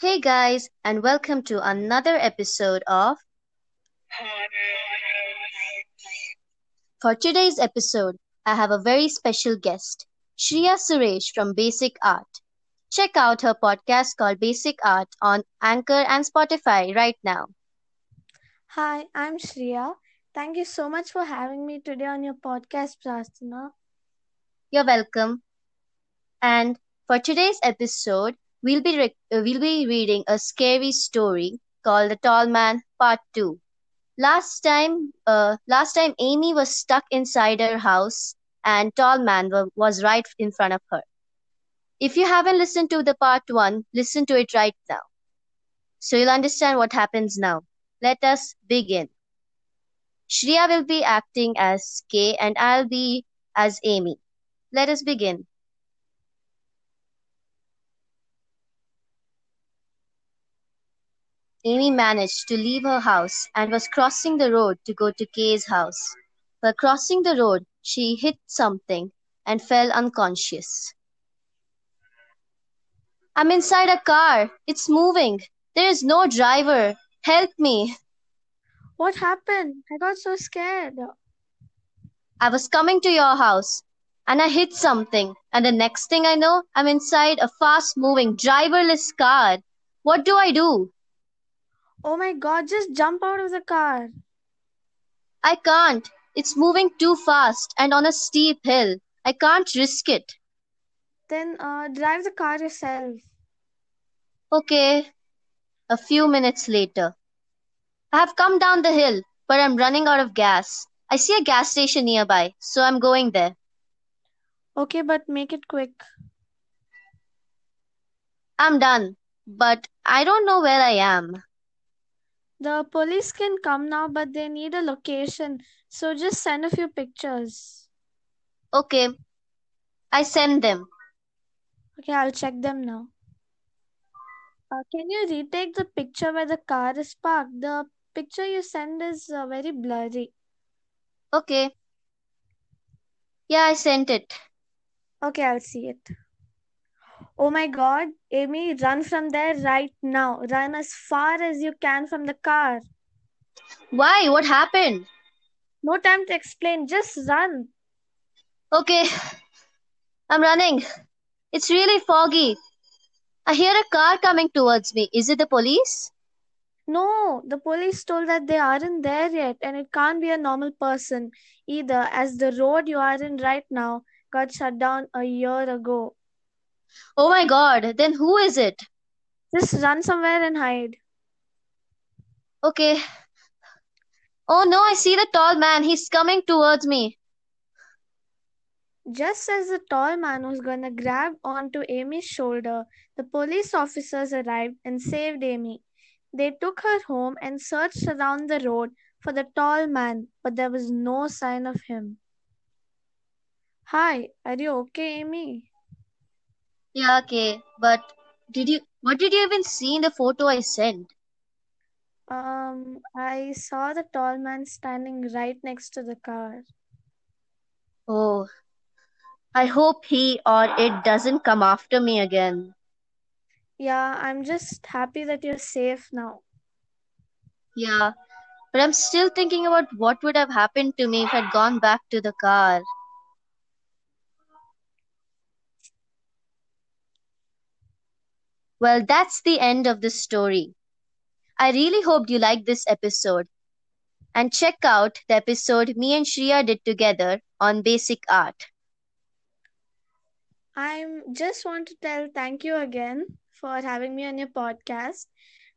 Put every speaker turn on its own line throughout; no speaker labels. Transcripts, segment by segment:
Hey guys, and welcome to another episode of. For today's episode, I have a very special guest, Shriya Suresh from Basic Art. Check out her podcast called Basic Art on Anchor and Spotify right now.
Hi, I'm Shriya. Thank you so much for having me today on your podcast, Prasthana.
You're welcome. And for today's episode, we'll be uh, we'll be reading a scary story called The Tall Man Part 2. Last time uh, last time Amy was stuck inside her house and Tall Man wa- was right in front of her. If you haven't listened to the part 1, listen to it right now. So you'll understand what happens now. Let us begin. Shriya will be acting as Kay and I'll be as Amy. Let us begin. Amy managed to leave her house and was crossing the road to go to Kay's house. While crossing the road, she hit something and fell unconscious. I'm inside a car. It's moving. There is no driver. Help me.
What happened? I got so scared.
I was coming to your house and I hit something, and the next thing I know, I'm inside a fast moving, driverless car. What do I do?
Oh my god, just jump out of the car.
I can't. It's moving too fast and on a steep hill. I can't risk it.
Then uh, drive the car yourself.
Okay. A few minutes later. I have come down the hill, but I'm running out of gas. I see a gas station nearby, so I'm going there.
Okay, but make it quick.
I'm done, but I don't know where I am.
The police can come now, but they need a location. So just send a few pictures.
Okay. I send them.
Okay, I'll check them now. Uh, can you retake the picture where the car is parked? The picture you send is uh, very blurry.
Okay. Yeah, I sent it.
Okay, I'll see it. Oh my god, Amy, run from there right now. Run as far as you can from the car.
Why? What happened?
No time to explain, just run.
Okay. I'm running. It's really foggy. I hear a car coming towards me. Is it the police?
No, the police told that they aren't there yet, and it can't be a normal person either, as the road you are in right now got shut down a year ago.
Oh my god, then who is it?
Just run somewhere and hide.
Okay. Oh no, I see the tall man. He's coming towards me.
Just as the tall man was gonna grab onto Amy's shoulder, the police officers arrived and saved Amy. They took her home and searched around the road for the tall man, but there was no sign of him. Hi, are you okay, Amy?
Yeah, okay. But did you what did you even see in the photo I sent?
Um, I saw the tall man standing right next to the car.
Oh. I hope he or it doesn't come after me again.
Yeah, I'm just happy that you're safe now.
Yeah. But I'm still thinking about what would have happened to me if I'd gone back to the car. Well, that's the end of the story. I really hoped you liked this episode. And check out the episode me and Shriya did together on basic art.
I just want to tell thank you again for having me on your podcast.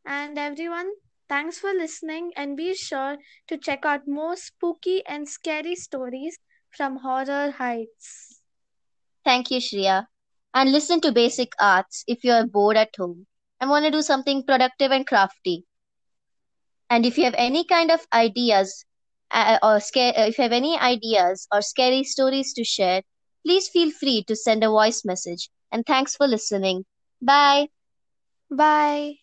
And everyone, thanks for listening and be sure to check out more spooky and scary stories from Horror Heights.
Thank you, Shriya. And listen to basic arts if you are bored at home and want to do something productive and crafty. And if you have any kind of ideas uh, or scare, uh, if you have any ideas or scary stories to share, please feel free to send a voice message. And thanks for listening. Bye.
Bye.